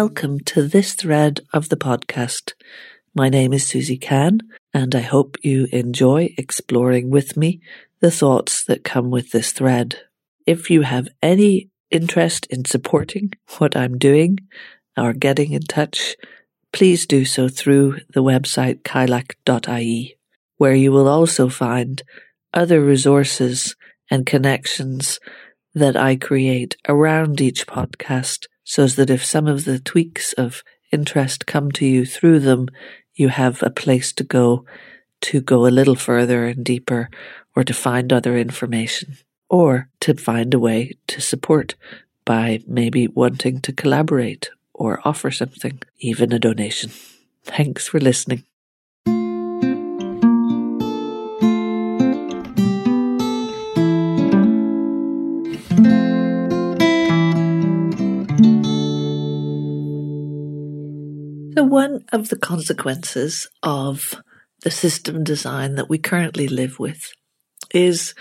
welcome to this thread of the podcast. My name is Susie Can, and I hope you enjoy exploring with me the thoughts that come with this thread. If you have any interest in supporting what I'm doing or getting in touch, please do so through the website kylak.ie, where you will also find other resources and connections that I create around each podcast so as that if some of the tweaks of interest come to you through them, you have a place to go to go a little further and deeper or to find other information or to find a way to support by maybe wanting to collaborate or offer something, even a donation. Thanks for listening. One of the consequences of the system design that we currently live with is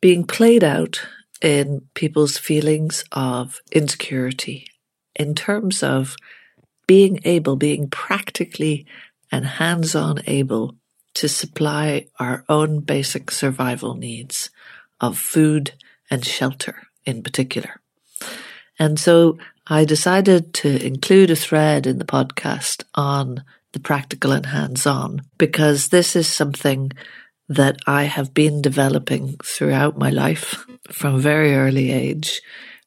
being played out in people's feelings of insecurity in terms of being able, being practically and hands on able to supply our own basic survival needs of food and shelter in particular. And so I decided to include a thread in the podcast on the practical and hands on because this is something that I have been developing throughout my life from very early age,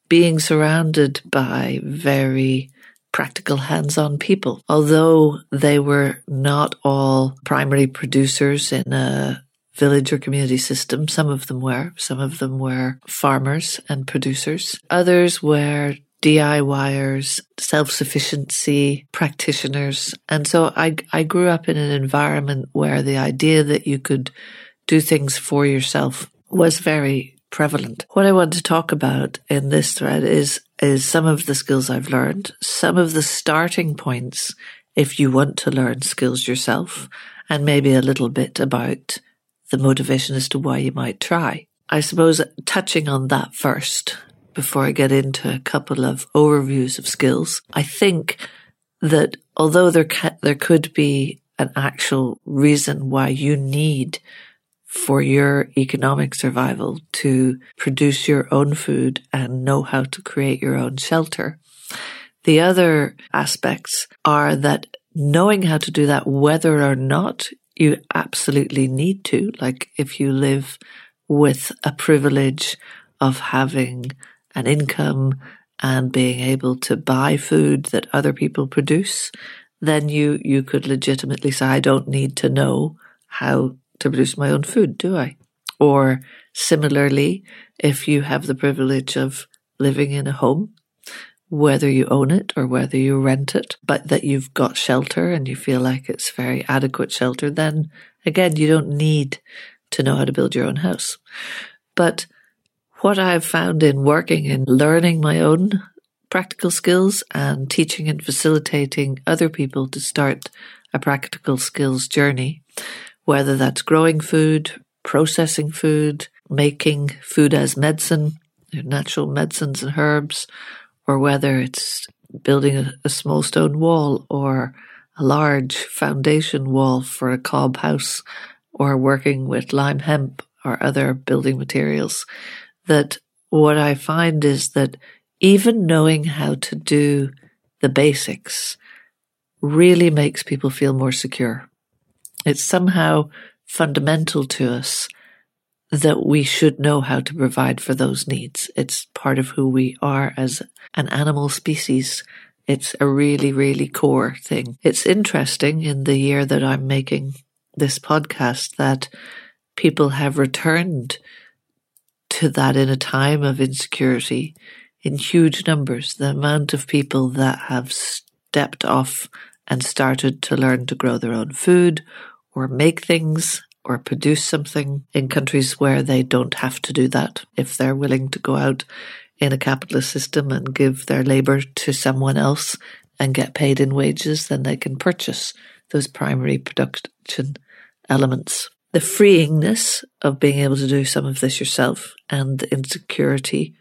being surrounded by very practical hands on people. Although they were not all primary producers in a village or community system, some of them were. Some of them were farmers and producers. Others were DIYers, self-sufficiency practitioners. And so I, I grew up in an environment where the idea that you could do things for yourself was very prevalent. What I want to talk about in this thread is, is some of the skills I've learned, some of the starting points if you want to learn skills yourself, and maybe a little bit about the motivation as to why you might try. I suppose touching on that first, before I get into a couple of overviews of skills. I think that although there ca- there could be an actual reason why you need for your economic survival to produce your own food and know how to create your own shelter. The other aspects are that knowing how to do that, whether or not you absolutely need to, like if you live with a privilege of having an income and being able to buy food that other people produce, then you, you could legitimately say, I don't need to know how to produce my own food, do I? Or similarly, if you have the privilege of living in a home, whether you own it or whether you rent it, but that you've got shelter and you feel like it's very adequate shelter, then again, you don't need to know how to build your own house. But what I've found in working and learning my own practical skills and teaching and facilitating other people to start a practical skills journey, whether that's growing food, processing food, making food as medicine, natural medicines and herbs, or whether it's building a, a small stone wall or a large foundation wall for a cob house or working with lime hemp or other building materials that what I find is that even knowing how to do the basics really makes people feel more secure. It's somehow fundamental to us that we should know how to provide for those needs. It's part of who we are as an animal species. It's a really, really core thing. It's interesting in the year that I'm making this podcast that people have returned to that in a time of insecurity in huge numbers. The amount of people that have stepped off and started to learn to grow their own food or make things or produce something in countries where they don't have to do that. If they're willing to go out in a capitalist system and give their labor to someone else and get paid in wages, then they can purchase those primary production elements the freeingness of being able to do some of this yourself and the insecurity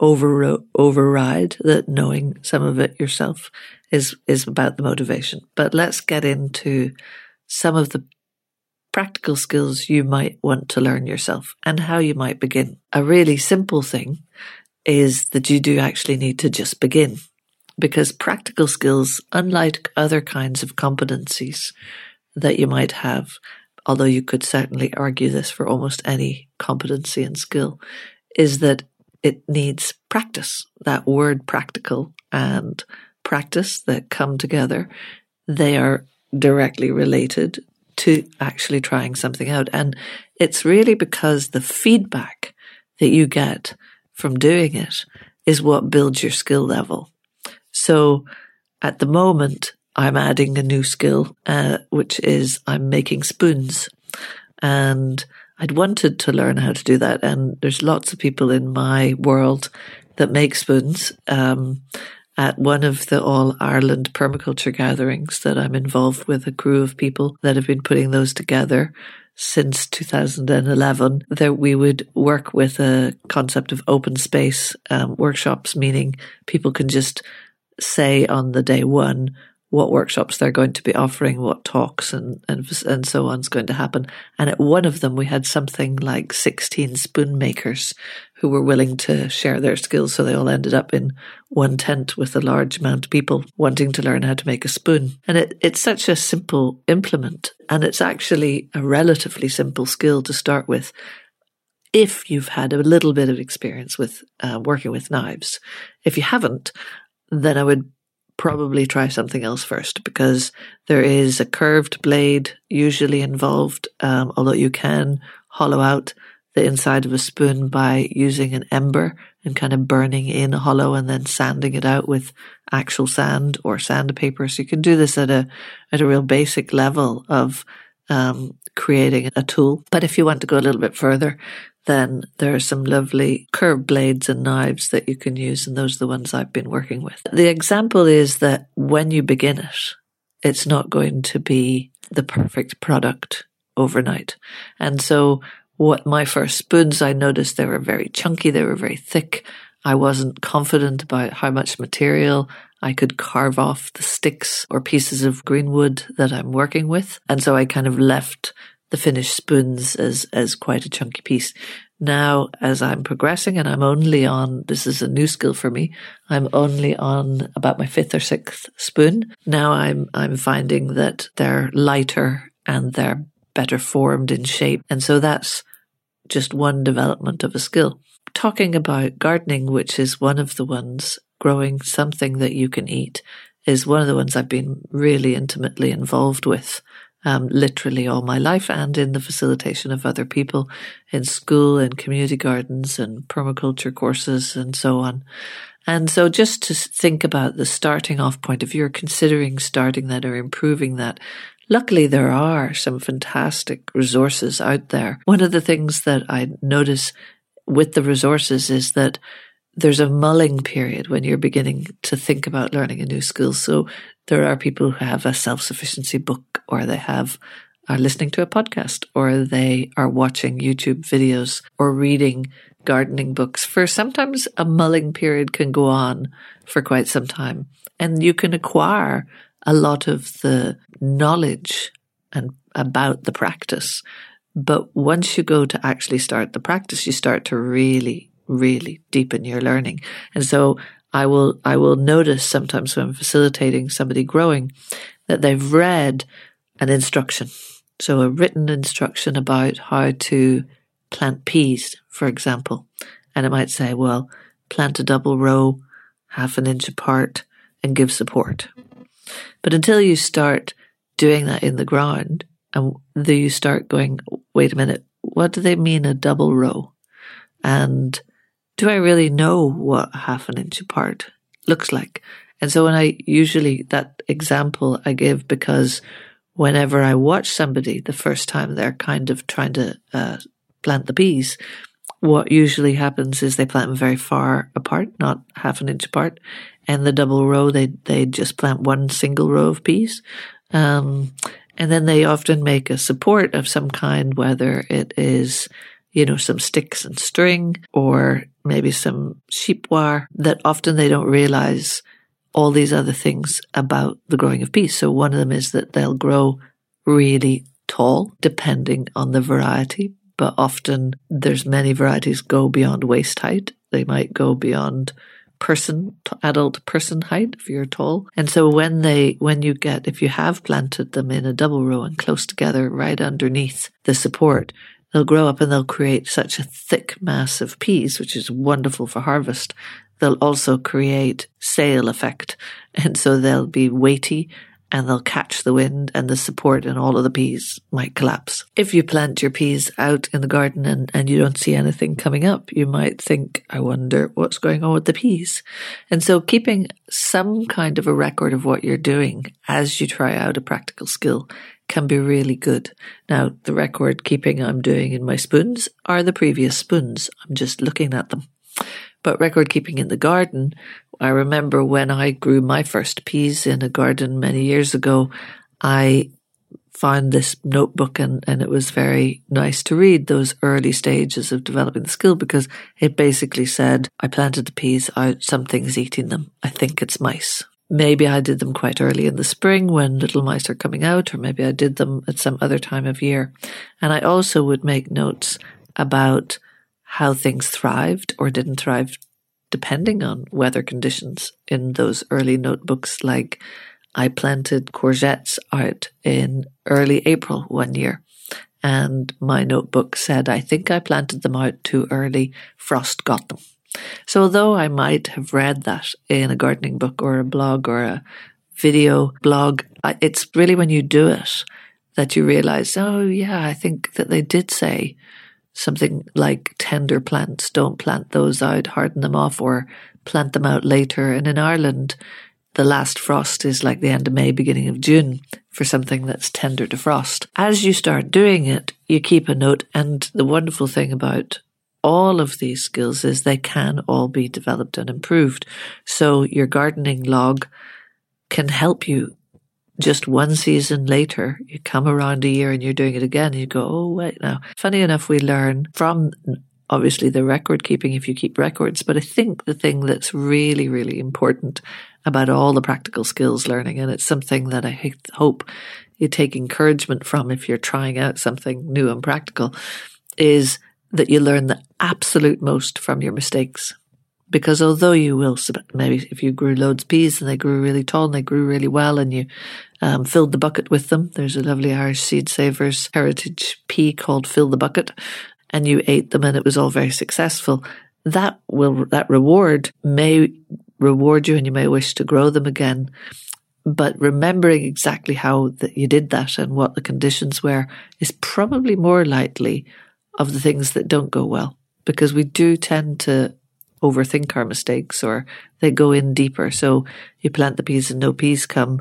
over override that knowing some of it yourself is is about the motivation. But let's get into some of the practical skills you might want to learn yourself and how you might begin. A really simple thing is that you do actually need to just begin because practical skills, unlike other kinds of competencies that you might have, although you could certainly argue this for almost any competency and skill, is that it needs practice. That word practical and practice that come together, they are directly related to actually trying something out. And it's really because the feedback that you get from doing it is what builds your skill level. So at the moment, I'm adding a new skill, uh, which is I'm making spoons. And I'd wanted to learn how to do that. And there's lots of people in my world that make spoons. Um, at one of the All Ireland permaculture gatherings that I'm involved with, a crew of people that have been putting those together since 2011, that we would work with a concept of open space um, workshops, meaning people can just say on the day one what workshops they're going to be offering, what talks and, and, and so on is going to happen. And at one of them, we had something like 16 spoon makers who were willing to share their skills. So they all ended up in one tent with a large amount of people wanting to learn how to make a spoon. And it, it's such a simple implement. And it's actually a relatively simple skill to start with if you've had a little bit of experience with uh, working with knives. If you haven't, then I would probably try something else first because there is a curved blade usually involved, um, although you can hollow out the inside of a spoon by using an ember and kind of burning in a hollow and then sanding it out with actual sand or sandpaper. So you can do this at a at a real basic level of um, creating a tool. But if you want to go a little bit further, then there are some lovely curved blades and knives that you can use, and those are the ones I've been working with. The example is that when you begin it, it's not going to be the perfect product overnight. And so what my first spoons, I noticed they were very chunky, they were very thick. I wasn't confident about how much material I could carve off the sticks or pieces of green wood that I'm working with. And so I kind of left the finished spoons as, as quite a chunky piece. Now, as I'm progressing and I'm only on, this is a new skill for me. I'm only on about my fifth or sixth spoon. Now I'm, I'm finding that they're lighter and they're better formed in shape. And so that's just one development of a skill. Talking about gardening, which is one of the ones growing something that you can eat is one of the ones I've been really intimately involved with um, literally all my life and in the facilitation of other people in school and community gardens and permaculture courses and so on. And so just to think about the starting off point, if you're considering starting that or improving that, luckily there are some fantastic resources out there. One of the things that I notice with the resources is that there's a mulling period when you're beginning to think about learning a new skill. So there are people who have a self-sufficiency book or they have are listening to a podcast or they are watching YouTube videos or reading gardening books for sometimes a mulling period can go on for quite some time and you can acquire a lot of the knowledge and about the practice. But once you go to actually start the practice, you start to really really deepen your learning. And so I will, I will notice sometimes when facilitating somebody growing that they've read an instruction. So a written instruction about how to plant peas, for example. And it might say, well, plant a double row, half an inch apart and give support. But until you start doing that in the ground and then you start going, wait a minute, what do they mean a double row? And do I really know what half an inch apart looks like? And so when I usually that example I give because whenever I watch somebody the first time they're kind of trying to uh, plant the peas, what usually happens is they plant them very far apart, not half an inch apart. And the double row, they they just plant one single row of peas. Um, and then they often make a support of some kind, whether it is you know, some sticks and string or maybe some sheep wire that often they don't realize all these other things about the growing of peas. So one of them is that they'll grow really tall depending on the variety, but often there's many varieties go beyond waist height. They might go beyond person, adult person height if you're tall. And so when they, when you get, if you have planted them in a double row and close together right underneath the support, they'll grow up and they'll create such a thick mass of peas, which is wonderful for harvest. They'll also create sail effect. And so they'll be weighty and they'll catch the wind and the support and all of the peas might collapse. If you plant your peas out in the garden and, and you don't see anything coming up, you might think, I wonder what's going on with the peas. And so keeping some kind of a record of what you're doing as you try out a practical skill can be really good. Now, the record keeping I'm doing in my spoons are the previous spoons. I'm just looking at them. But record keeping in the garden, I remember when I grew my first peas in a garden many years ago, I found this notebook and, and it was very nice to read those early stages of developing the skill because it basically said, I planted the peas out, something's eating them. I think it's mice. Maybe I did them quite early in the spring when little mice are coming out, or maybe I did them at some other time of year. And I also would make notes about how things thrived or didn't thrive depending on weather conditions in those early notebooks. Like I planted courgettes out in early April one year. And my notebook said, I think I planted them out too early. Frost got them. So although I might have read that in a gardening book or a blog or a video blog, it's really when you do it that you realize, oh yeah, I think that they did say something like tender plants, don't plant those out, harden them off, or plant them out later. And in Ireland, the last frost is like the end of May, beginning of June for something that's tender to frost. As you start doing it, you keep a note. And the wonderful thing about all of these skills is they can all be developed and improved. So your gardening log can help you just one season later, you come around a year and you're doing it again you go, oh, wait now. Funny enough, we learn from obviously the record keeping if you keep records, but I think the thing that's really, really important about all the practical skills learning, and it's something that I hope you take encouragement from if you're trying out something new and practical, is that you learn the absolute most from your mistakes. Because although you will, maybe if you grew loads of peas and they grew really tall and they grew really well and you um, filled the bucket with them, there's a lovely Irish Seed Savers heritage pea called Fill the Bucket, and you ate them and it was all very successful. That will, that reward may reward you and you may wish to grow them again. But remembering exactly how that you did that and what the conditions were is probably more likely of the things that don't go well because we do tend to overthink our mistakes or they go in deeper. So you plant the peas and no peas come,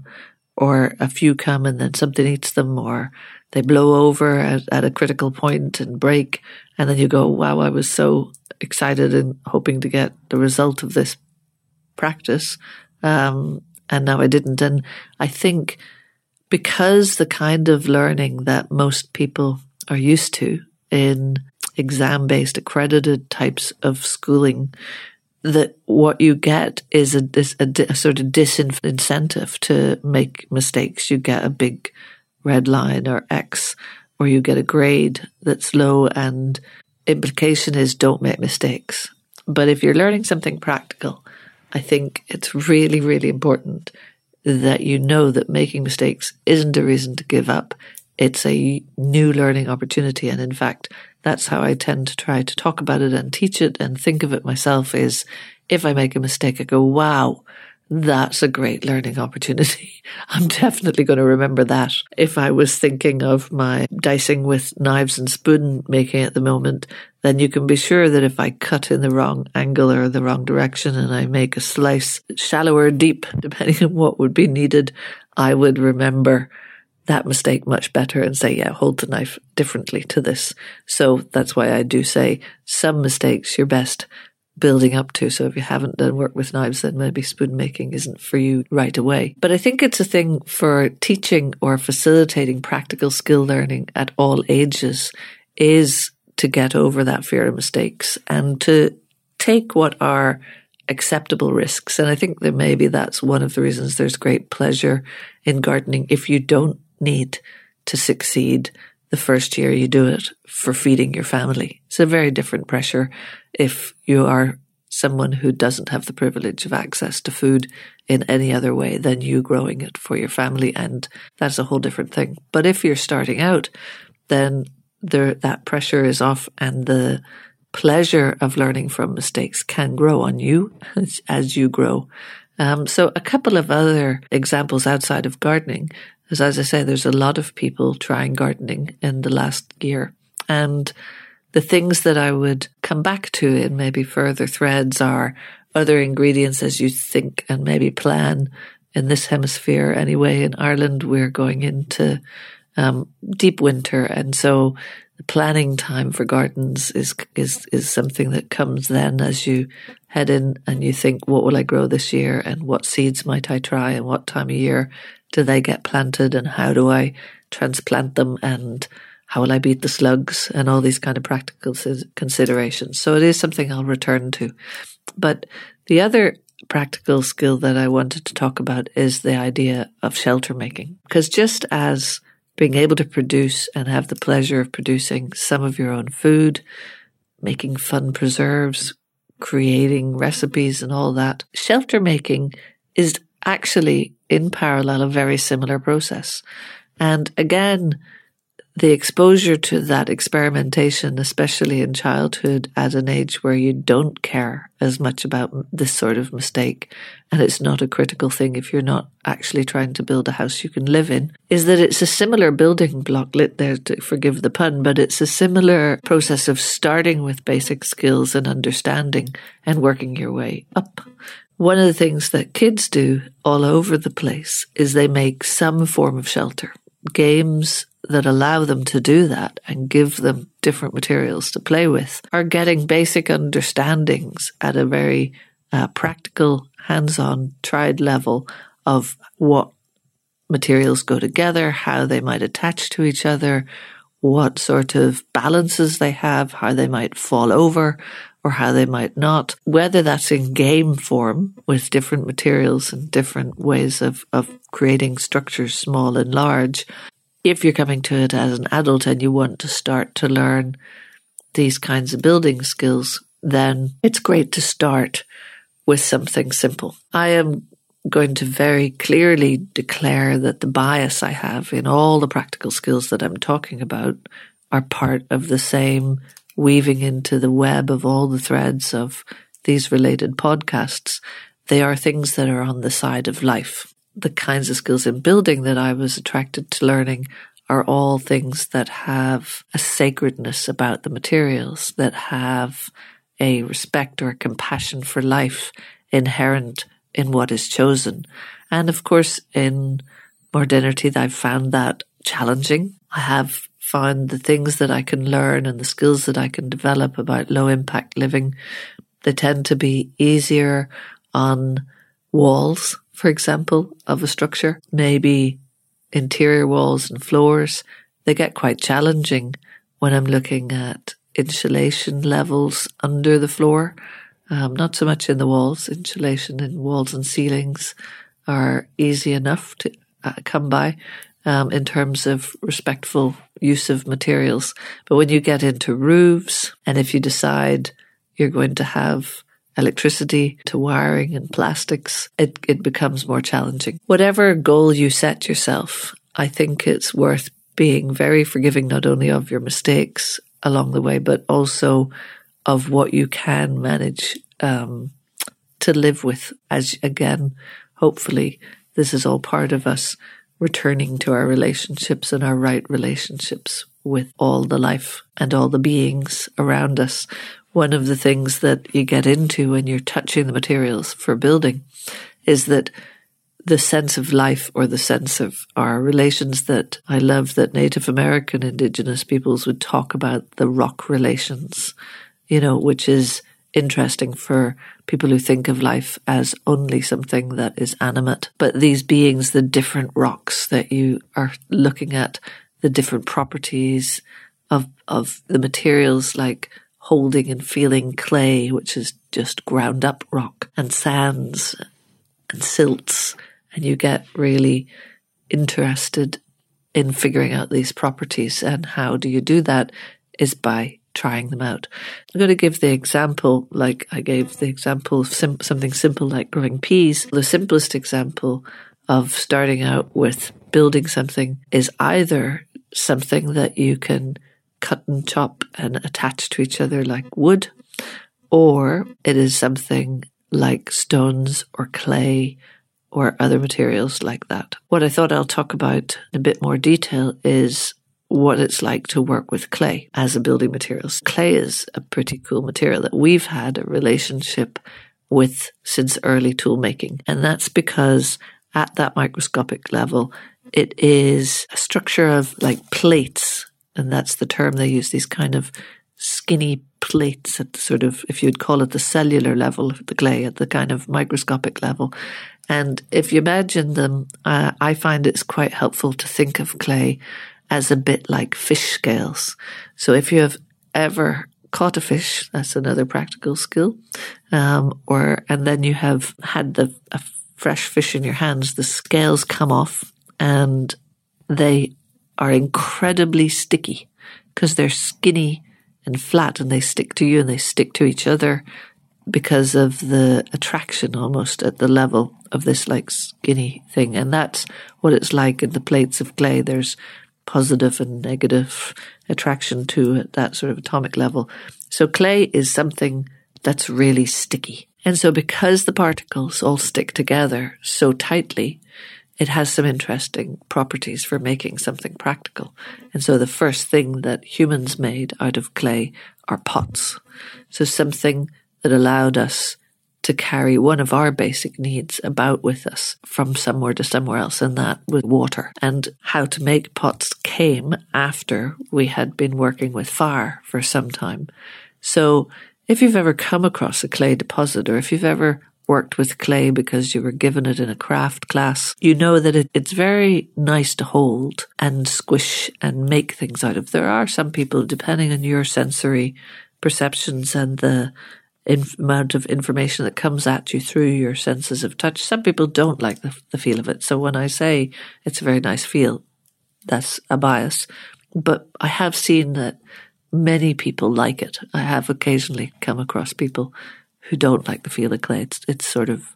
or a few come and then something eats them, or they blow over at, at a critical point and break. And then you go, wow, I was so excited and hoping to get the result of this practice. Um, and now I didn't. And I think because the kind of learning that most people are used to in exam based accredited types of schooling that what you get is a, a, a sort of disincentive to make mistakes. You get a big red line or X, or you get a grade that's low, and implication is don't make mistakes. But if you're learning something practical, I think it's really, really important that you know that making mistakes isn't a reason to give up. It's a new learning opportunity. And in fact, that's how I tend to try to talk about it and teach it and think of it myself is if I make a mistake, I go, wow, that's a great learning opportunity. I'm definitely going to remember that. If I was thinking of my dicing with knives and spoon making at the moment, then you can be sure that if I cut in the wrong angle or the wrong direction and I make a slice shallow or deep, depending on what would be needed, I would remember that mistake much better and say, yeah, hold the knife differently to this. So that's why I do say some mistakes you're best building up to. So if you haven't done work with knives, then maybe spoon making isn't for you right away. But I think it's a thing for teaching or facilitating practical skill learning at all ages is to get over that fear of mistakes and to take what are acceptable risks. And I think that maybe that's one of the reasons there's great pleasure in gardening if you don't need to succeed the first year you do it for feeding your family. It's a very different pressure if you are someone who doesn't have the privilege of access to food in any other way than you growing it for your family. And that's a whole different thing. But if you're starting out, then there, that pressure is off and the pleasure of learning from mistakes can grow on you as, you grow. Um, so a couple of other examples outside of gardening is, as I say, there's a lot of people trying gardening in the last year and the things that I would come back to in maybe further threads are other ingredients as you think and maybe plan in this hemisphere. Anyway, in Ireland, we're going into um, deep winter. And so the planning time for gardens is, is, is something that comes then as you head in and you think, what will I grow this year? And what seeds might I try? And what time of year do they get planted? And how do I transplant them? And how will I beat the slugs and all these kind of practical considerations. So it is something I'll return to. But the other practical skill that I wanted to talk about is the idea of shelter making. Because just as being able to produce and have the pleasure of producing some of your own food, making fun preserves, creating recipes and all that, shelter making is actually in parallel a very similar process. And again, the exposure to that experimentation, especially in childhood at an age where you don't care as much about this sort of mistake, and it's not a critical thing if you're not actually trying to build a house you can live in, is that it's a similar building block, lit there to forgive the pun, but it's a similar process of starting with basic skills and understanding and working your way up. One of the things that kids do all over the place is they make some form of shelter. Games that allow them to do that and give them different materials to play with are getting basic understandings at a very uh, practical, hands on, tried level of what materials go together, how they might attach to each other, what sort of balances they have, how they might fall over or how they might not, whether that's in game form with different materials and different ways of, of creating structures, small and large, if you're coming to it as an adult and you want to start to learn these kinds of building skills, then it's great to start with something simple. I am going to very clearly declare that the bias I have in all the practical skills that I'm talking about are part of the same weaving into the web of all the threads of these related podcasts. They are things that are on the side of life the kinds of skills in building that I was attracted to learning are all things that have a sacredness about the materials, that have a respect or a compassion for life inherent in what is chosen. And of course, in modernity, I've found that challenging. I have found the things that I can learn and the skills that I can develop about low impact living. They tend to be easier on walls for example, of a structure, maybe interior walls and floors, they get quite challenging when I'm looking at insulation levels under the floor. Um, not so much in the walls. Insulation in walls and ceilings are easy enough to uh, come by um, in terms of respectful use of materials. But when you get into roofs, and if you decide you're going to have electricity to wiring and plastics, it, it becomes more challenging. Whatever goal you set yourself, I think it's worth being very forgiving not only of your mistakes along the way, but also of what you can manage um, to live with. As again, hopefully, this is all part of us returning to our relationships and our right relationships with all the life and all the beings around us. One of the things that you get into when you're touching the materials for building is that the sense of life or the sense of our relations that I love that Native American indigenous peoples would talk about the rock relations, you know, which is interesting for people who think of life as only something that is animate. But these beings, the different rocks that you are looking at, the different properties, of, of the materials like holding and feeling clay, which is just ground up rock and sands and silts. And you get really interested in figuring out these properties. And how do you do that is by trying them out. I'm going to give the example, like I gave the example of sim- something simple like growing peas. The simplest example of starting out with building something is either something that you can cut and chop and attach to each other like wood, or it is something like stones or clay or other materials like that. What I thought I'll talk about in a bit more detail is what it's like to work with clay as a building materials. Clay is a pretty cool material that we've had a relationship with since early tool making. And that's because at that microscopic level, it is a structure of like plates. And that's the term they use, these kind of skinny plates at the sort of, if you'd call it the cellular level of the clay, at the kind of microscopic level. And if you imagine them, uh, I find it's quite helpful to think of clay as a bit like fish scales. So if you have ever caught a fish, that's another practical skill, um, or and then you have had the fresh fish in your hands, the scales come off and they are incredibly sticky because they're skinny and flat and they stick to you and they stick to each other because of the attraction almost at the level of this like skinny thing. And that's what it's like in the plates of clay. There's positive and negative attraction to at that sort of atomic level. So clay is something that's really sticky. And so because the particles all stick together so tightly, it has some interesting properties for making something practical. And so the first thing that humans made out of clay are pots. So something that allowed us to carry one of our basic needs about with us from somewhere to somewhere else, and that was water. And how to make pots came after we had been working with fire for some time. So if you've ever come across a clay deposit, or if you've ever worked with clay because you were given it in a craft class, you know that it, it's very nice to hold and squish and make things out of. There are some people, depending on your sensory perceptions and the inf- amount of information that comes at you through your senses of touch. Some people don't like the, the feel of it. So when I say it's a very nice feel, that's a bias. But I have seen that many people like it. I have occasionally come across people who don't like the feel of clay. It's, it's sort of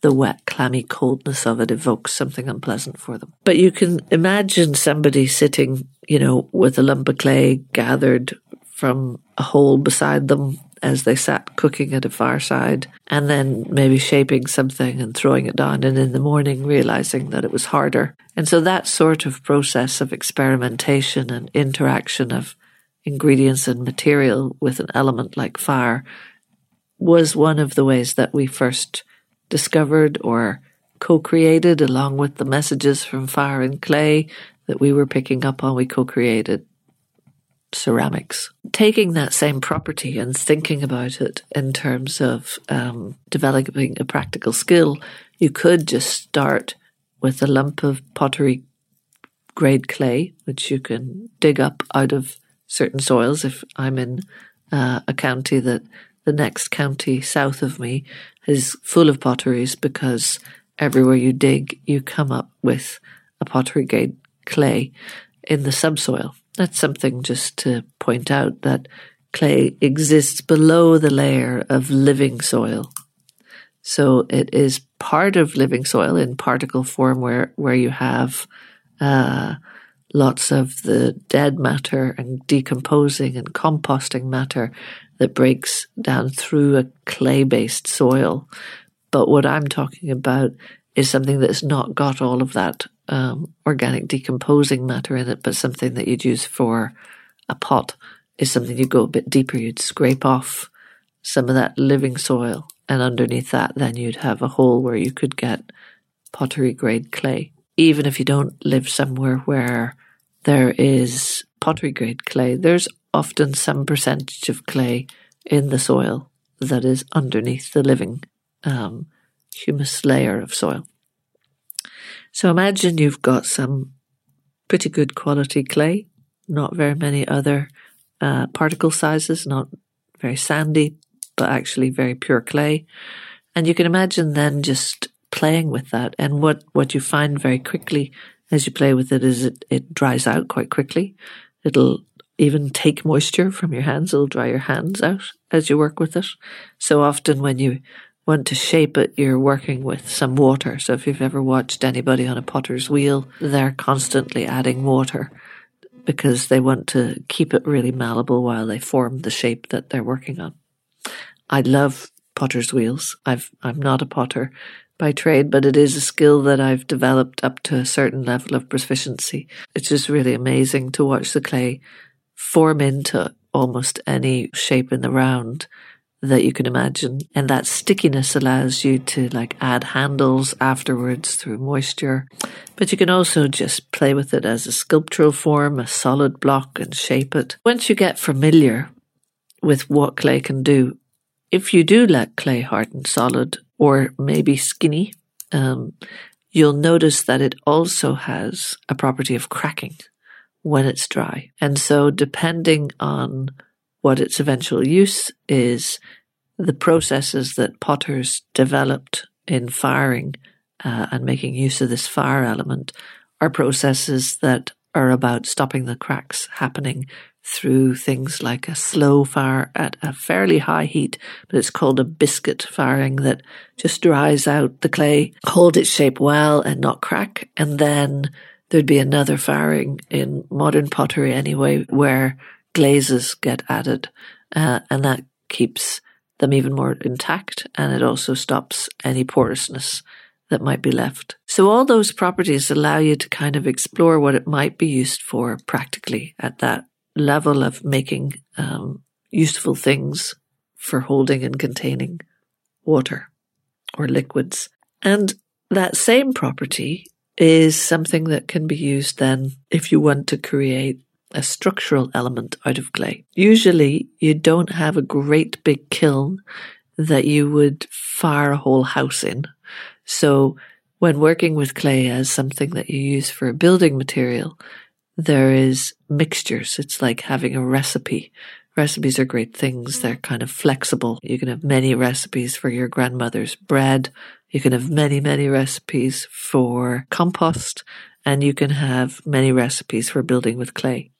the wet, clammy coldness of it evokes something unpleasant for them. But you can imagine somebody sitting, you know, with a lump of clay gathered from a hole beside them as they sat cooking at a fireside and then maybe shaping something and throwing it down and in the morning realizing that it was harder. And so that sort of process of experimentation and interaction of ingredients and material with an element like fire was one of the ways that we first discovered or co-created along with the messages from fire and clay that we were picking up on. We co-created ceramics. Taking that same property and thinking about it in terms of um, developing a practical skill, you could just start with a lump of pottery grade clay, which you can dig up out of certain soils. If I'm in uh, a county that the next county south of me is full of potteries because everywhere you dig, you come up with a pottery grade clay in the subsoil. That's something just to point out that clay exists below the layer of living soil. So it is part of living soil in particle form where, where you have, uh, lots of the dead matter and decomposing and composting matter that breaks down through a clay based soil. But what I'm talking about is something that's not got all of that um, organic decomposing matter in it, but something that you'd use for a pot is something you go a bit deeper. You'd scrape off some of that living soil, and underneath that, then you'd have a hole where you could get pottery grade clay. Even if you don't live somewhere where there is pottery grade clay, there's often some percentage of clay in the soil that is underneath the living um, humus layer of soil. So imagine you've got some pretty good quality clay not very many other uh, particle sizes, not very sandy, but actually very pure clay. And you can imagine then just playing with that. And what, what you find very quickly as you play with it is it, it dries out quite quickly. It'll even take moisture from your hands. It'll dry your hands out as you work with it. So often when you want to shape it, you're working with some water. So if you've ever watched anybody on a potter's wheel, they're constantly adding water because they want to keep it really malleable while they form the shape that they're working on. I love potter's wheels. I've, I'm not a potter by trade, but it is a skill that I've developed up to a certain level of proficiency. It's just really amazing to watch the clay form into almost any shape in the round that you can imagine. And that stickiness allows you to like add handles afterwards through moisture. But you can also just play with it as a sculptural form, a solid block and shape it. Once you get familiar with what clay can do, if you do let clay harden solid or maybe skinny, um, you'll notice that it also has a property of cracking when it's dry. And so depending on what its eventual use is, the processes that potters developed in firing uh, and making use of this fire element are processes that are about stopping the cracks happening through things like a slow fire at a fairly high heat, but it's called a biscuit firing that just dries out the clay, hold its shape well and not crack, and then there'd be another firing in modern pottery anyway, where glazes get added, uh, and that keeps them even more intact, and it also stops any porousness that might be left. So all those properties allow you to kind of explore what it might be used for practically at that level of making um, useful things for holding and containing water or liquids. And that same property is something that can be used then if you want to create a structural element out of clay. Usually you don't have a great big kiln that you would fire a whole house in. So when working with clay as something that you use for a building material, there is mixtures. It's like having a recipe. Recipes are great things. They're kind of flexible. You can have many recipes for your grandmother's bread you can have many, many recipes for compost and you can have many recipes for building with clay,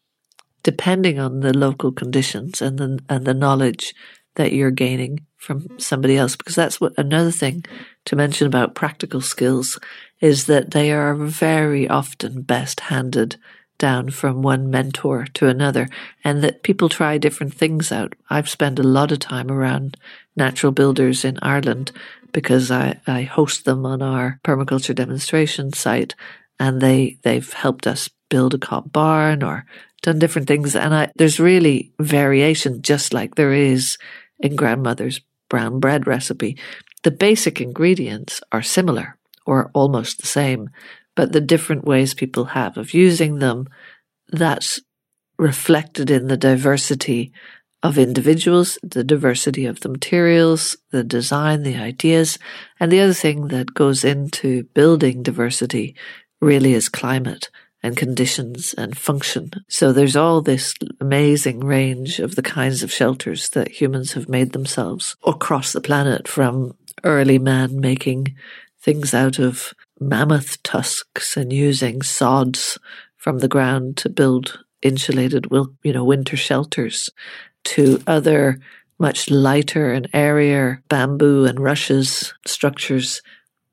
depending on the local conditions and the, and the knowledge that you're gaining from somebody else. Because that's what another thing to mention about practical skills is that they are very often best handed down from one mentor to another and that people try different things out. I've spent a lot of time around natural builders in Ireland because I, I host them on our permaculture demonstration site and they, they've helped us build a cob barn or done different things. And I, there's really variation, just like there is in grandmother's brown bread recipe. The basic ingredients are similar or almost the same, but the different ways people have of using them, that's reflected in the diversity of individuals, the diversity of the materials, the design, the ideas. And the other thing that goes into building diversity really is climate and conditions and function. So there's all this amazing range of the kinds of shelters that humans have made themselves across the planet from early man making things out of mammoth tusks and using sods from the ground to build insulated, you know, winter shelters to other much lighter and airier bamboo and rushes structures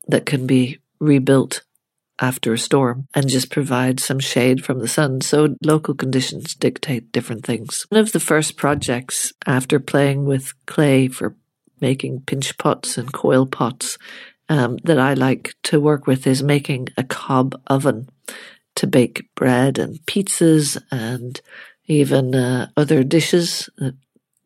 that can be rebuilt after a storm and just provide some shade from the sun. So local conditions dictate different things. One of the first projects after playing with clay for making pinch pots and coil pots um, that I like to work with is making a cob oven to bake bread and pizzas and even uh, other dishes that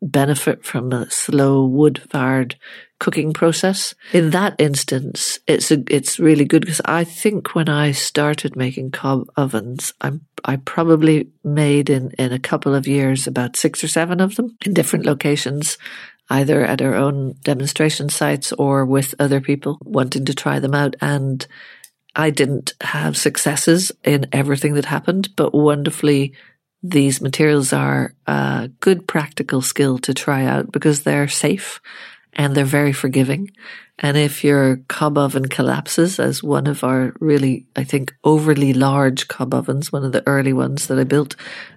benefit from a slow wood fired cooking process. In that instance, it's a, it's really good because I think when I started making cob ovens, I'm, I probably made in, in a couple of years about six or seven of them in different locations, either at our own demonstration sites or with other people wanting to try them out. And I didn't have successes in everything that happened, but wonderfully these materials are a good practical skill to try out because they're safe and they're very forgiving. And if your cob oven collapses, as one of our really, I think, overly large cob ovens, one of the early ones that I built,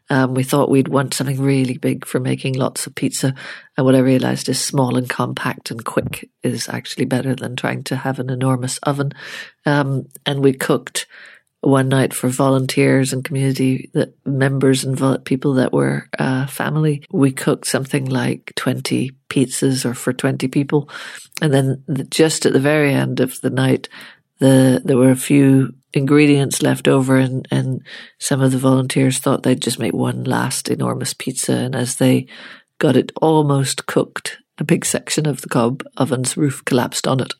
um, we thought we'd want something really big for making lots of pizza. And what I realized is small and compact and quick is actually better than trying to have an enormous oven. Um, and we cooked one night for volunteers and community that members and vo- people that were uh, family. We cooked something like 20 pizzas or for 20 people. And then the, just at the very end of the night, the, there were a few ingredients left over and, and some of the volunteers thought they'd just make one last enormous pizza. And as they got it almost cooked, a big section of the cob oven's roof collapsed on it.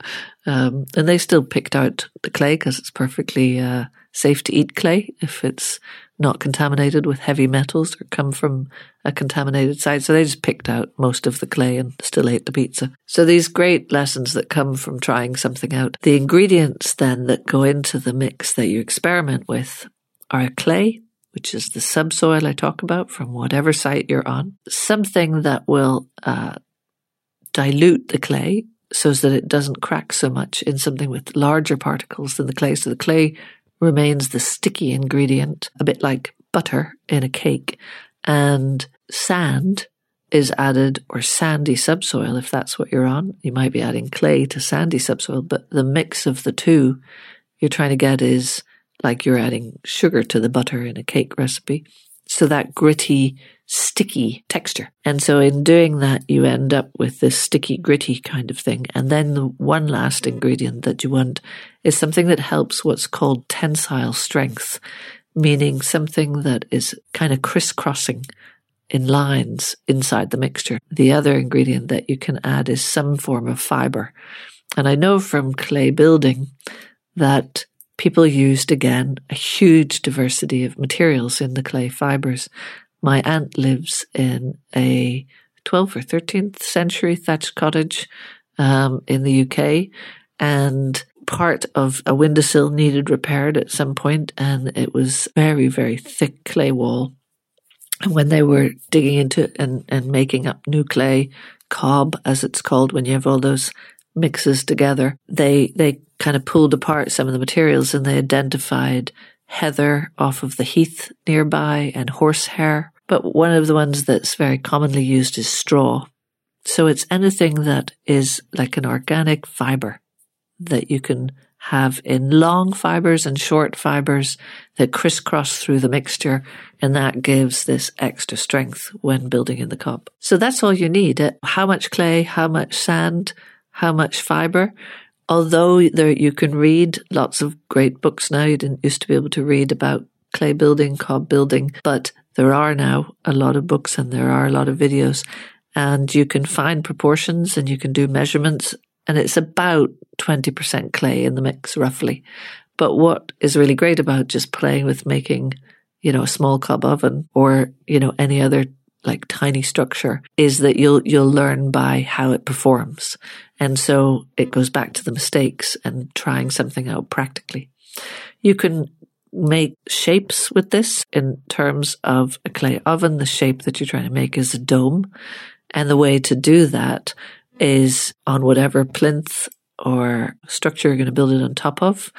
Um, and they still picked out the clay because it's perfectly uh, safe to eat clay if it's not contaminated with heavy metals or come from a contaminated site. So they just picked out most of the clay and still ate the pizza. So these great lessons that come from trying something out. The ingredients then that go into the mix that you experiment with are clay, which is the subsoil I talk about from whatever site you're on, something that will uh, dilute the clay so that it doesn't crack so much in something with larger particles than the clay. So the clay remains the sticky ingredient, a bit like butter in a cake. And sand is added, or sandy subsoil, if that's what you're on. You might be adding clay to sandy subsoil, but the mix of the two you're trying to get is like you're adding sugar to the butter in a cake recipe. So that gritty, sticky texture. And so in doing that, you end up with this sticky, gritty kind of thing. And then the one last ingredient that you want is something that helps what's called tensile strength, meaning something that is kind of crisscrossing in lines inside the mixture. The other ingredient that you can add is some form of fiber. And I know from clay building that people used again a huge diversity of materials in the clay fibers. My aunt lives in a 12th or 13th century thatched cottage um, in the UK, and part of a windowsill needed repaired at some point, and it was very, very thick clay wall. And when they were digging into it and, and making up new clay, cob, as it's called, when you have all those mixes together, they, they kind of pulled apart some of the materials and they identified heather off of the heath nearby and horsehair. But one of the ones that's very commonly used is straw. So it's anything that is like an organic fiber that you can have in long fibers and short fibers that crisscross through the mixture. And that gives this extra strength when building in the cob. So that's all you need. Uh, how much clay, how much sand, how much fiber. Although there, you can read lots of great books now, you didn't used to be able to read about clay building, cob building, but there are now a lot of books and there are a lot of videos and you can find proportions and you can do measurements and it's about 20% clay in the mix roughly. But what is really great about just playing with making, you know, a small cob oven or, you know, any other like tiny structure is that you'll you'll learn by how it performs. And so it goes back to the mistakes and trying something out practically. You can make shapes with this in terms of a clay oven. The shape that you're trying to make is a dome. And the way to do that is on whatever plinth or structure you're going to build it on top of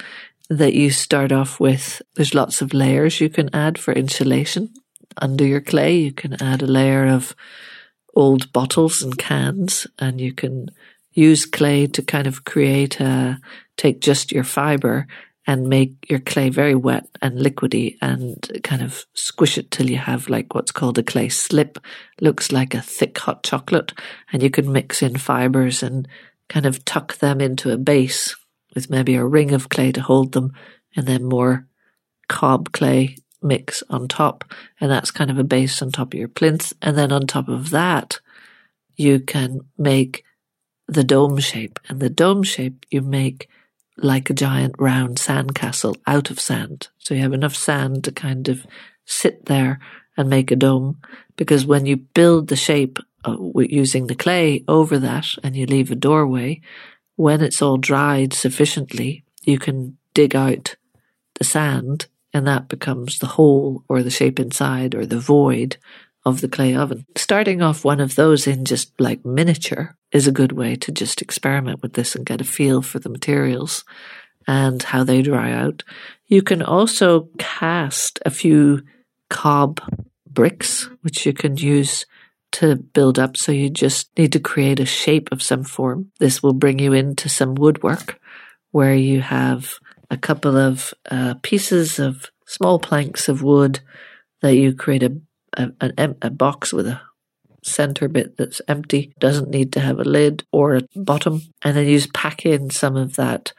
that you start off with. There's lots of layers you can add for insulation under your clay. You can add a layer of old bottles and cans, and you can use clay to kind of create a, take just your fiber and make your clay very wet and liquidy and kind of squish it till you have like what's called a clay slip. Looks like a thick hot chocolate and you can mix in fibers and kind of tuck them into a base with maybe a ring of clay to hold them and then more cob clay mix on top, and that's kind of a base on top of your plinth. And then on top of that, you can make the dome shape. And the dome shape you make like a giant round sandcastle out of sand. So you have enough sand to kind of sit there and make a dome. Because when you build the shape uh, using the clay over that and you leave a doorway, when it's all dried sufficiently, you can dig out the sand and that becomes the hole or the shape inside or the void of the clay oven. Starting off one of those in just like miniature is a good way to just experiment with this and get a feel for the materials and how they dry out. You can also cast a few cob bricks, which you can use to build up. So you just need to create a shape of some form. This will bring you into some woodwork where you have a couple of uh, pieces of small planks of wood that you create a, a, a, a box with a center bit that's empty, doesn't need to have a lid or a bottom, and then you just pack in some of that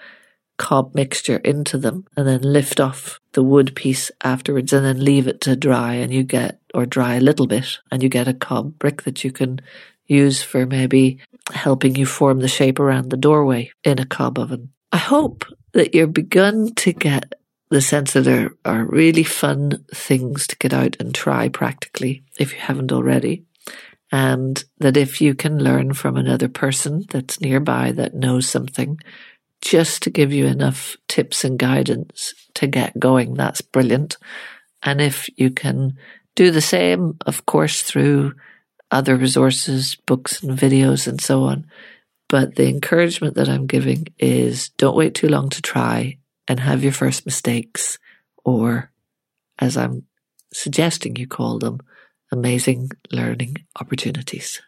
cob mixture into them and then lift off the wood piece afterwards and then leave it to dry and you get or dry a little bit and you get a cob brick that you can use for maybe helping you form the shape around the doorway in a cob oven. I hope that you're begun to get the sense that there are really fun things to get out and try practically if you haven't already. And that if you can learn from another person that's nearby that knows something, just to give you enough tips and guidance to get going, that's brilliant. And if you can do the same, of course, through other resources, books and videos and so on. But the encouragement that I'm giving is don't wait too long to try and have your first mistakes, or as I'm suggesting you call them, amazing learning opportunities.